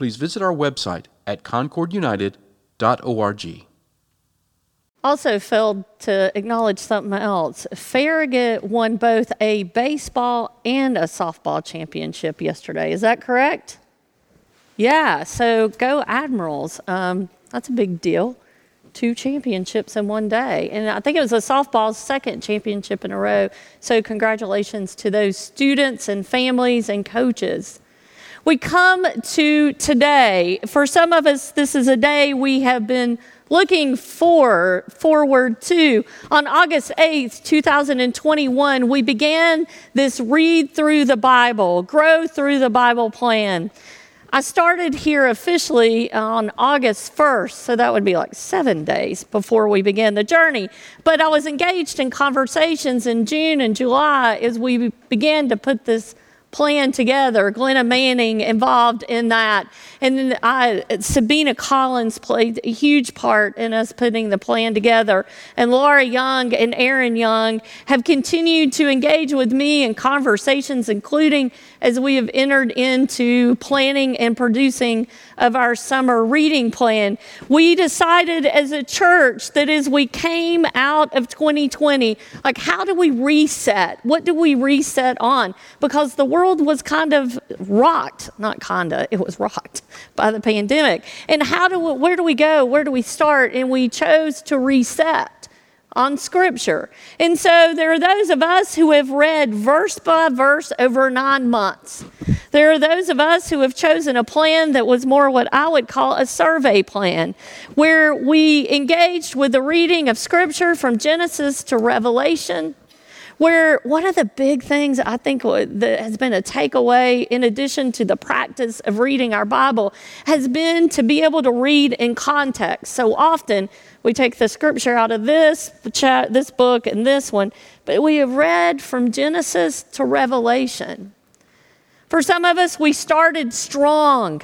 please visit our website at concordunited.org. Also, failed to acknowledge something else. Farragut won both a baseball and a softball championship yesterday. Is that correct? Yeah, so go Admirals. Um, that's a big deal. Two championships in one day. And I think it was a softball's second championship in a row. So, congratulations to those students and families and coaches. We come to today. For some of us, this is a day we have been looking for, forward to. On August 8th, 2021, we began this read through the Bible, grow through the Bible plan. I started here officially on August 1st, so that would be like seven days before we began the journey. But I was engaged in conversations in June and July as we began to put this plan together. Glenna Manning involved in that. And then I, Sabina Collins played a huge part in us putting the plan together. And Laura Young and Aaron Young have continued to engage with me in conversations, including as we have entered into planning and producing of our summer reading plan. We decided as a church that as we came out of 2020, like how do we reset? What do we reset on? Because the world was kind of rocked, not kinda, it was rocked by the pandemic. And how do we, where do we go? Where do we start? And we chose to reset on Scripture. And so there are those of us who have read verse by verse over nine months. There are those of us who have chosen a plan that was more what I would call a survey plan, where we engaged with the reading of Scripture from Genesis to Revelation where one of the big things I think that has been a takeaway, in addition to the practice of reading our Bible, has been to be able to read in context. So often we take the scripture out of this this book and this one, but we have read from Genesis to Revelation. For some of us, we started strong,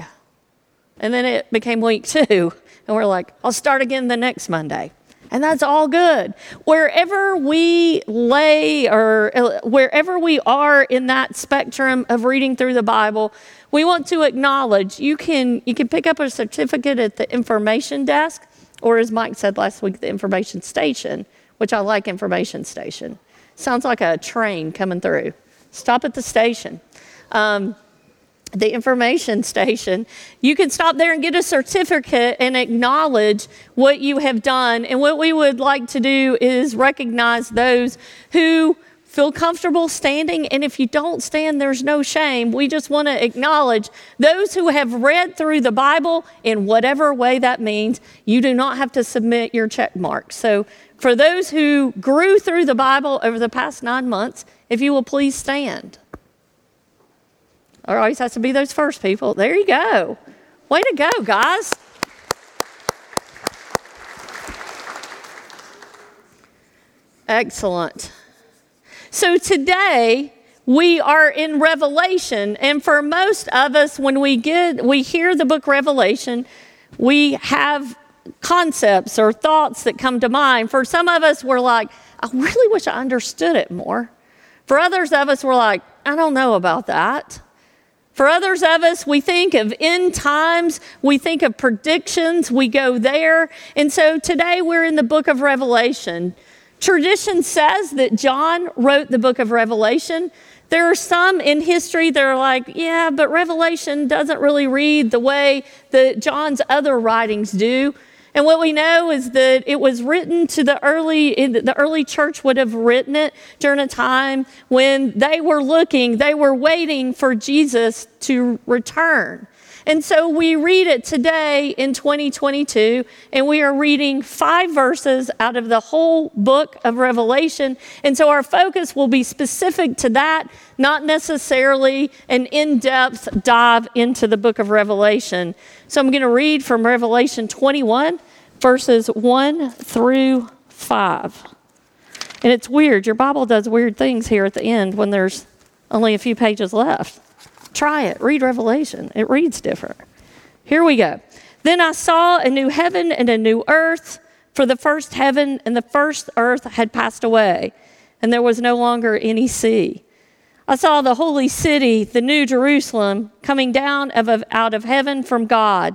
and then it became week two, and we're like, I'll start again the next Monday. And that's all good. Wherever we lay or uh, wherever we are in that spectrum of reading through the Bible, we want to acknowledge you can you can pick up a certificate at the information desk or as Mike said last week the information station, which I like information station. Sounds like a train coming through. Stop at the station. Um, the information station, you can stop there and get a certificate and acknowledge what you have done. And what we would like to do is recognize those who feel comfortable standing. And if you don't stand, there's no shame. We just want to acknowledge those who have read through the Bible in whatever way that means. You do not have to submit your check mark. So, for those who grew through the Bible over the past nine months, if you will please stand. Always has to be those first people. There you go. Way to go, guys. Excellent. So today we are in Revelation, and for most of us, when we get we hear the book Revelation, we have concepts or thoughts that come to mind. For some of us, we're like, I really wish I understood it more. For others of us, we're like, I don't know about that. For others of us, we think of end times, we think of predictions, we go there. And so today we're in the book of Revelation. Tradition says that John wrote the book of Revelation. There are some in history that are like, yeah, but Revelation doesn't really read the way that John's other writings do. And what we know is that it was written to the early, the early church would have written it during a time when they were looking, they were waiting for Jesus to return. And so we read it today in 2022, and we are reading five verses out of the whole book of Revelation. And so our focus will be specific to that, not necessarily an in depth dive into the book of Revelation. So I'm going to read from Revelation 21, verses 1 through 5. And it's weird. Your Bible does weird things here at the end when there's only a few pages left. Try it. Read Revelation. It reads different. Here we go. Then I saw a new heaven and a new earth, for the first heaven and the first earth had passed away, and there was no longer any sea. I saw the holy city, the new Jerusalem, coming down of, out of heaven from God,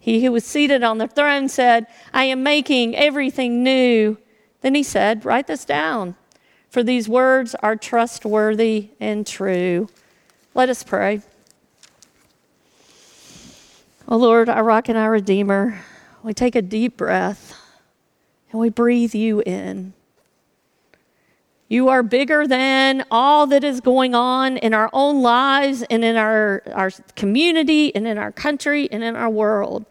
He who was seated on the throne said, I am making everything new. Then he said, Write this down for these words are trustworthy and true. Let us pray. Oh Lord, our rock and our redeemer, we take a deep breath and we breathe you in. You are bigger than all that is going on in our own lives and in our, our community and in our country and in our world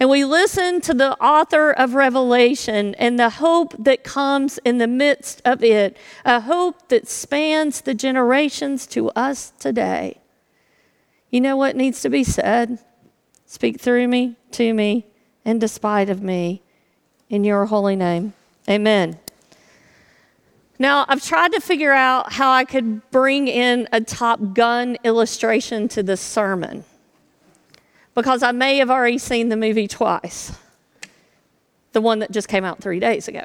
and we listen to the author of Revelation and the hope that comes in the midst of it, a hope that spans the generations to us today. You know what needs to be said? Speak through me, to me, and despite of me. In your holy name. Amen. Now, I've tried to figure out how I could bring in a Top Gun illustration to this sermon because I may have already seen the movie twice, the one that just came out three days ago.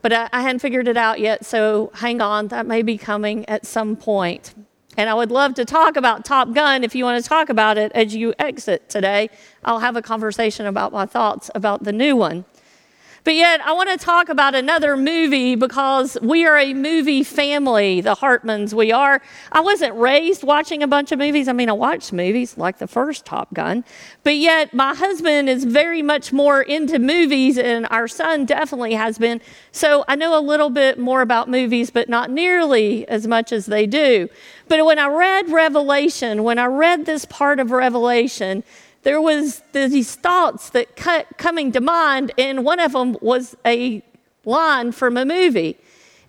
But I, I, hadn't figured it out yet, so hang on, that may be coming at some point. And I would love to talk about Top Gun if you want to talk about it as you exit today. I'll have a conversation about my thoughts about the new one. But yet, I want to talk about another movie because we are a movie family, the Hartmans. We are. I wasn't raised watching a bunch of movies. I mean, I watched movies like the first Top Gun, but yet my husband is very much more into movies, and our son definitely has been. So I know a little bit more about movies, but not nearly as much as they do. But when I read Revelation, when I read this part of Revelation, there was these thoughts that cut coming to mind, and one of them was a line from a movie.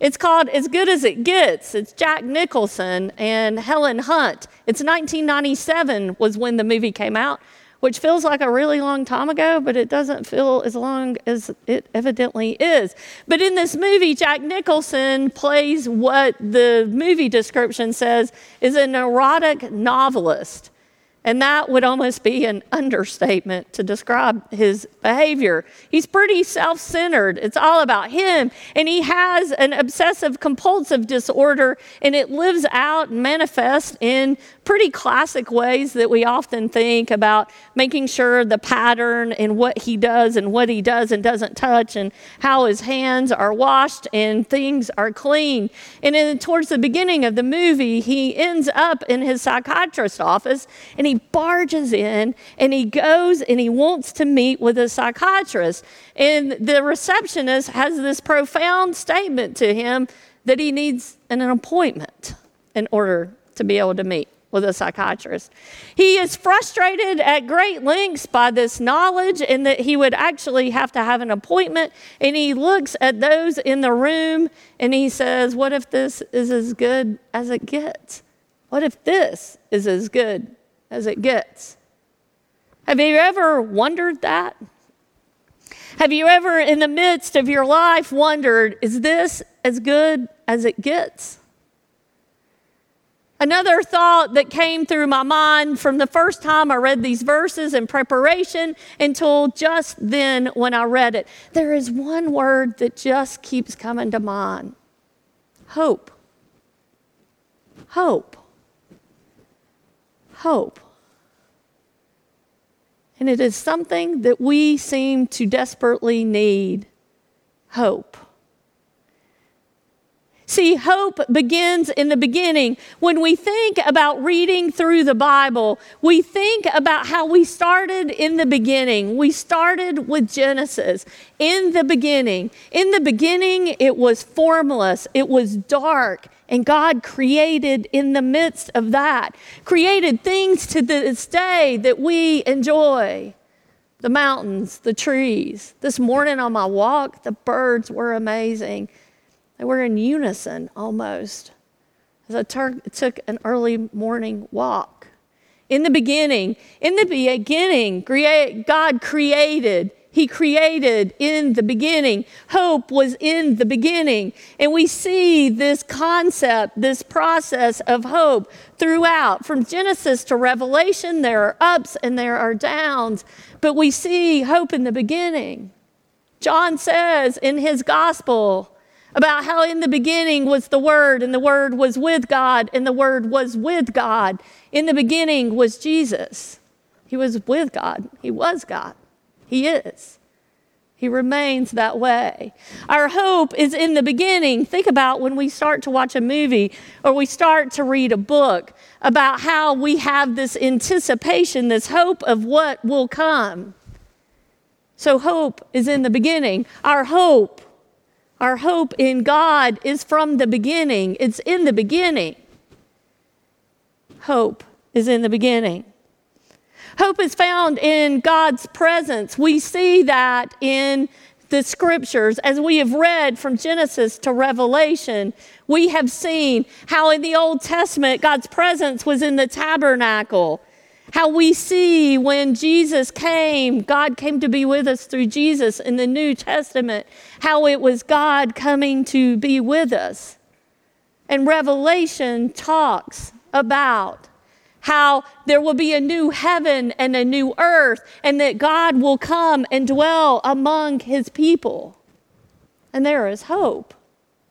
It's called As Good as It Gets. It's Jack Nicholson and Helen Hunt. It's 1997 was when the movie came out, which feels like a really long time ago, but it doesn't feel as long as it evidently is. But in this movie, Jack Nicholson plays what the movie description says is an erotic novelist. And that would almost be an understatement to describe his behavior. He's pretty self centered. It's all about him. And he has an obsessive compulsive disorder, and it lives out and manifests in pretty classic ways that we often think about making sure the pattern and what he does and what he does and doesn't touch, and how his hands are washed and things are clean. And then towards the beginning of the movie, he ends up in his psychiatrist's office and he barges in and he goes and he wants to meet with a psychiatrist. And the receptionist has this profound statement to him that he needs an appointment in order to be able to meet with a psychiatrist. He is frustrated at great lengths by this knowledge and that he would actually have to have an appointment. And he looks at those in the room and he says, What if this is as good as it gets? What if this is as good as it gets. Have you ever wondered that? Have you ever, in the midst of your life, wondered, is this as good as it gets? Another thought that came through my mind from the first time I read these verses in preparation until just then when I read it, there is one word that just keeps coming to mind hope. Hope hope. and it is something that we seem to desperately need hope. See, hope begins in the beginning. When we think about reading through the Bible, we think about how we started in the beginning. We started with Genesis. In the beginning. In the beginning, it was formless, it was dark, and God created in the midst of that, created things to this day that we enjoy the mountains, the trees. This morning on my walk, the birds were amazing. They were in unison almost as I tur- took an early morning walk. In the beginning, in the beginning, God created. He created in the beginning. Hope was in the beginning. And we see this concept, this process of hope throughout. From Genesis to Revelation, there are ups and there are downs, but we see hope in the beginning. John says in his gospel, about how in the beginning was the Word, and the Word was with God, and the Word was with God. In the beginning was Jesus. He was with God. He was God. He is. He remains that way. Our hope is in the beginning. Think about when we start to watch a movie or we start to read a book about how we have this anticipation, this hope of what will come. So, hope is in the beginning. Our hope our hope in God is from the beginning, it's in the beginning. Hope is in the beginning. Hope is found in God's presence. We see that in the scriptures. As we have read from Genesis to Revelation, we have seen how in the Old Testament God's presence was in the tabernacle. How we see when Jesus came, God came to be with us through Jesus in the New Testament, how it was God coming to be with us. And Revelation talks about how there will be a new heaven and a new earth, and that God will come and dwell among his people. And there is hope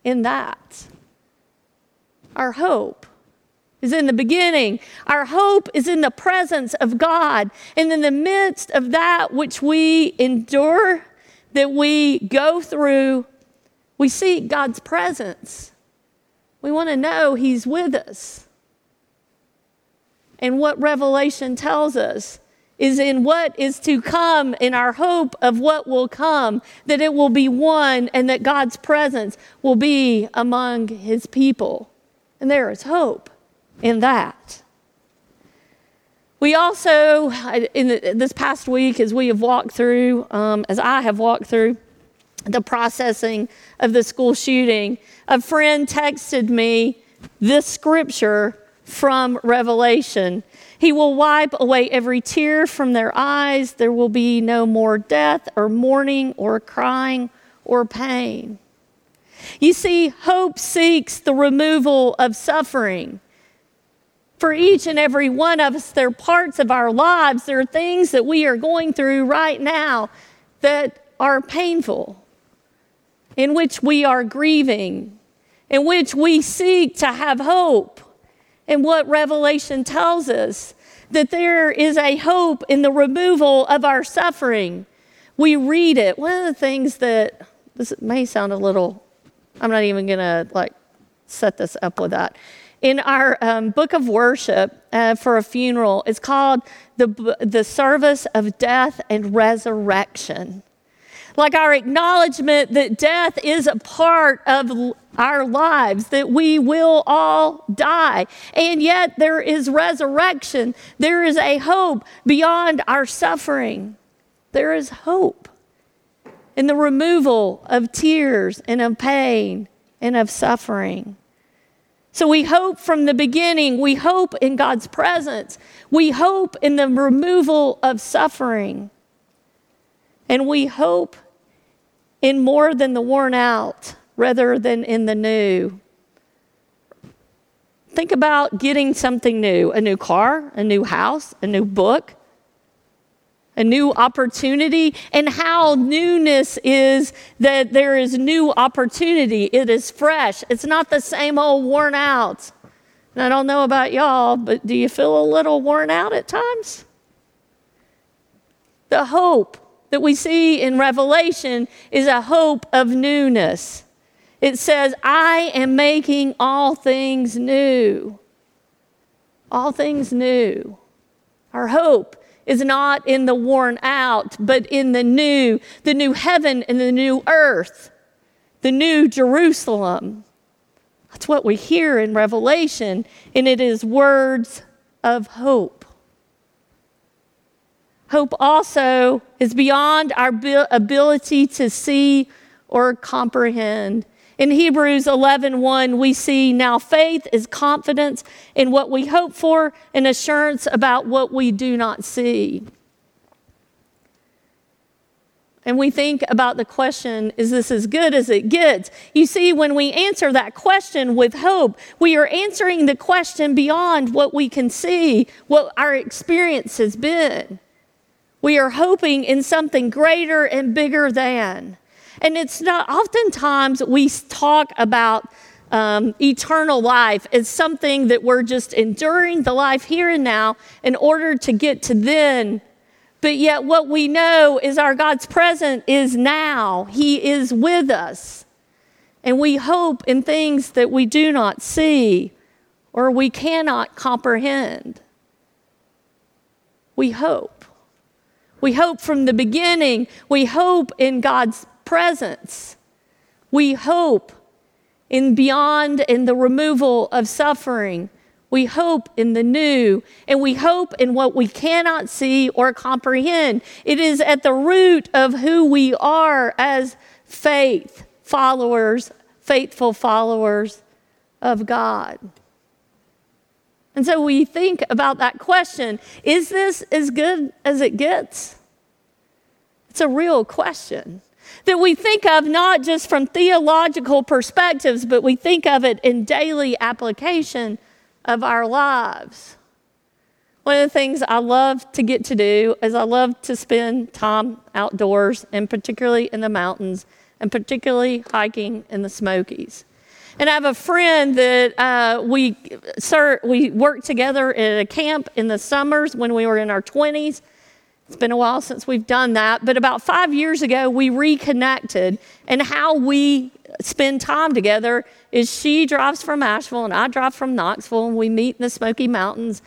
in that. Our hope is in the beginning. Our hope is in the presence of God. And in the midst of that which we endure, that we go through, we seek God's presence. We want to know He's with us. And what Revelation tells us is in what is to come, in our hope of what will come, that it will be one and that God's presence will be among His people. And there is hope in that. We also, in this past week, as we have walked through, um, as I have walked through the processing of the school shooting, a friend texted me this scripture from Revelation. He will wipe away every tear from their eyes. There will be no more death or mourning or crying or pain. You see, hope seeks the removal of suffering for each and every one of us, there are parts of our lives, there are things that we are going through right now that are painful, in which we are grieving, in which we seek to have hope. And what Revelation tells us that there is a hope in the removal of our suffering. We read it. One of the things that this may sound a little, I'm not even to like set this up with that in our um, book of worship uh, for a funeral it's called the, the service of death and resurrection like our acknowledgement that death is a part of our lives, that we will all die. And yet there is resurrection. There is a hope beyond our suffering. There is hope in the removal of tears and of pain and of suffering. So we hope from the beginning. We hope in God's presence. We hope in the removal of suffering. And we hope in more than the worn out rather than in the new. Think about getting something new a new car, a new house, a new book, a new opportunity, and how newness is that there is new opportunity. It is fresh. It's not the same old worn out. And I don't know about y'all, but do you feel a little worn out at times? The hope that we see in Revelation is a hope of newness. It says, I am making all things new. All things new. Our hope is not in the worn out, but in the new, the new heaven and the new earth, the new Jerusalem. That's what we hear in Revelation, and it is words of hope. Hope also is beyond our ability to see or comprehend. In Hebrews 11:1 1, we see now faith is confidence in what we hope for and assurance about what we do not see. And we think about the question, is this as good as it gets? You see, when we answer that question with hope, we are answering the question beyond what we can see, what our experience has been. We are hoping in something greater and bigger than. And it's not, oftentimes we talk about um, eternal life as something that we're just enduring the life here and now in order to get to then but yet, what we know is our God's present is now. He is with us. And we hope in things that we do not see or we cannot comprehend. We hope. We hope from the beginning. We hope in God's presence. We hope in beyond in the removal of suffering. We hope in the new, and we hope in what we cannot see or comprehend. It is at the root of who we are as faith followers, faithful followers of God. And so we think about that question is this as good as it gets? It's a real question that we think of not just from theological perspectives, but we think of it in daily application of our lives. One of the things I love to get to do is I love to spend time outdoors, and particularly in the mountains, and particularly hiking in the Smokies. And I have a friend that uh, we, sir, we worked together at a camp in the summers when we were in our 20s. It's been a while since we've done that, but about five years ago, we reconnected. And how we spend time together is she drives from Asheville and I drive from Knoxville, and we meet in the Smoky Mountains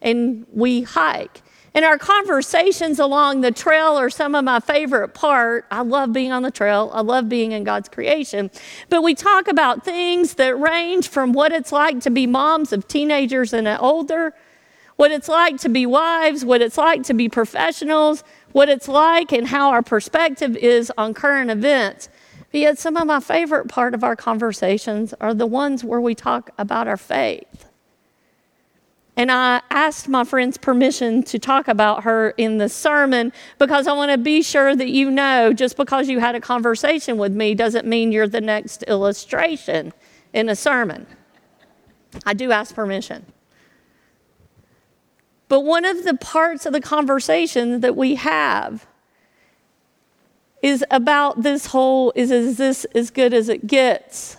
and we hike. And our conversations along the trail are some of my favorite part. I love being on the trail. I love being in God's creation. But we talk about things that range from what it's like to be moms of teenagers and older, what it's like to be wives, what it's like to be professionals, what it's like and how our perspective is on current events. But yet, some of my favorite part of our conversations are the ones where we talk about our faith. And I asked my friend's permission to talk about her in the sermon because I want to be sure that you know just because you had a conversation with me doesn't mean you're the next illustration in a sermon. I do ask permission. But one of the parts of the conversation that we have is about this whole is, is this as good as it gets?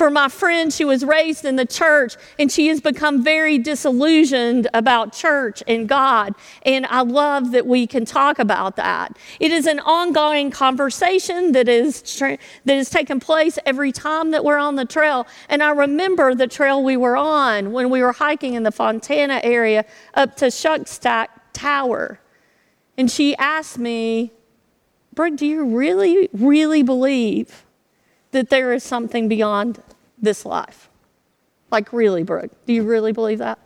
For my friend, she was raised in the church and she has become very disillusioned about church and God. And I love that we can talk about that. It is an ongoing conversation that is, that is taking place every time that we're on the trail. And I remember the trail we were on when we were hiking in the Fontana area up to Shuckstack Tower. And she asked me, Brooke, do you really, really believe that there is something beyond this life? Like, really, Brooke, do you really believe that?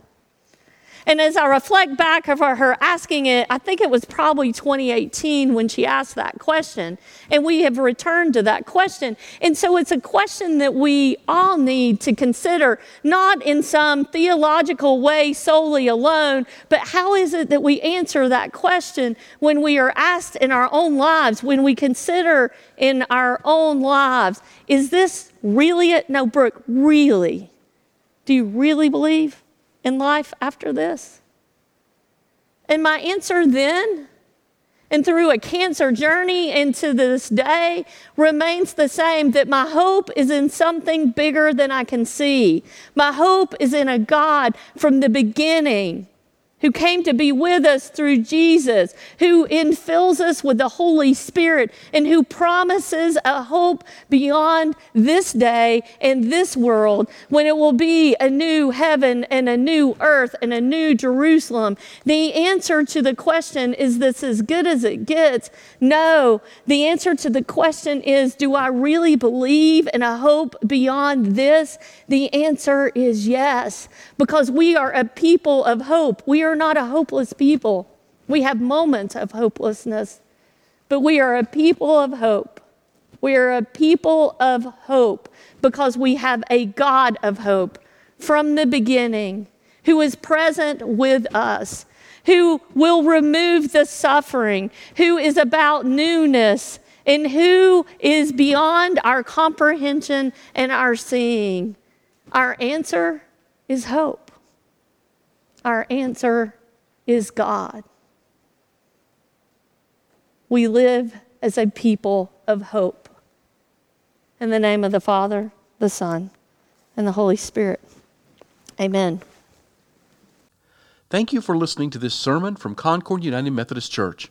And as I reflect back of her asking it, I think it was probably 2018 when she asked that question. And we have returned to that question. And so it's a question that we all need to consider, not in some theological way solely alone, but how is it that we answer that question when we are asked in our own lives, when we consider in our own lives, is this really it? No, Brooke, really? Do you really believe? In life after this? And my answer then, and through a cancer journey into this day, remains the same that my hope is in something bigger than I can see. My hope is in a God from the beginning who came to be with us through Jesus, who infills us with the Holy Spirit, and who promises a hope beyond this day and this world when it will be a new heaven and a new earth and a new Jerusalem. The answer to the question is this as good as it gets? No. The answer to the question is do I really believe in a hope beyond this? The answer is yes, because we are a people of hope. We are not a hopeless people. We have moments of hopelessness, but we are a people of hope. We are a people of hope because we have a God of hope from the beginning who is present with us, who will remove the suffering, who is about newness, and who is beyond our comprehension and our seeing. Our answer is hope. Our answer is God. We live as a people of hope. In the name of the Father, the Son, and the Holy Spirit. Amen. Thank you for listening to this sermon from Concord United Methodist Church.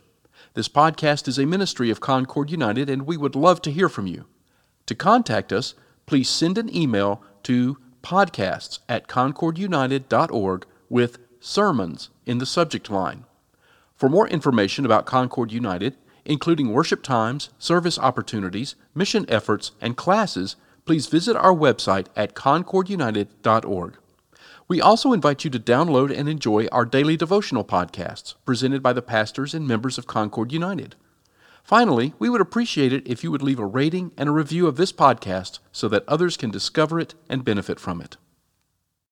This podcast is a ministry of Concord United, and we would love to hear from you. To contact us, please send an email to podcasts at concordunited.org with sermons in the subject line. For more information about Concord United, including worship times, service opportunities, mission efforts, and classes, please visit our website at concordunited.org. We also invite you to download and enjoy our daily devotional podcasts presented by the pastors and members of Concord United. Finally, we would appreciate it if you would leave a rating and a review of this podcast so that others can discover it and benefit from it.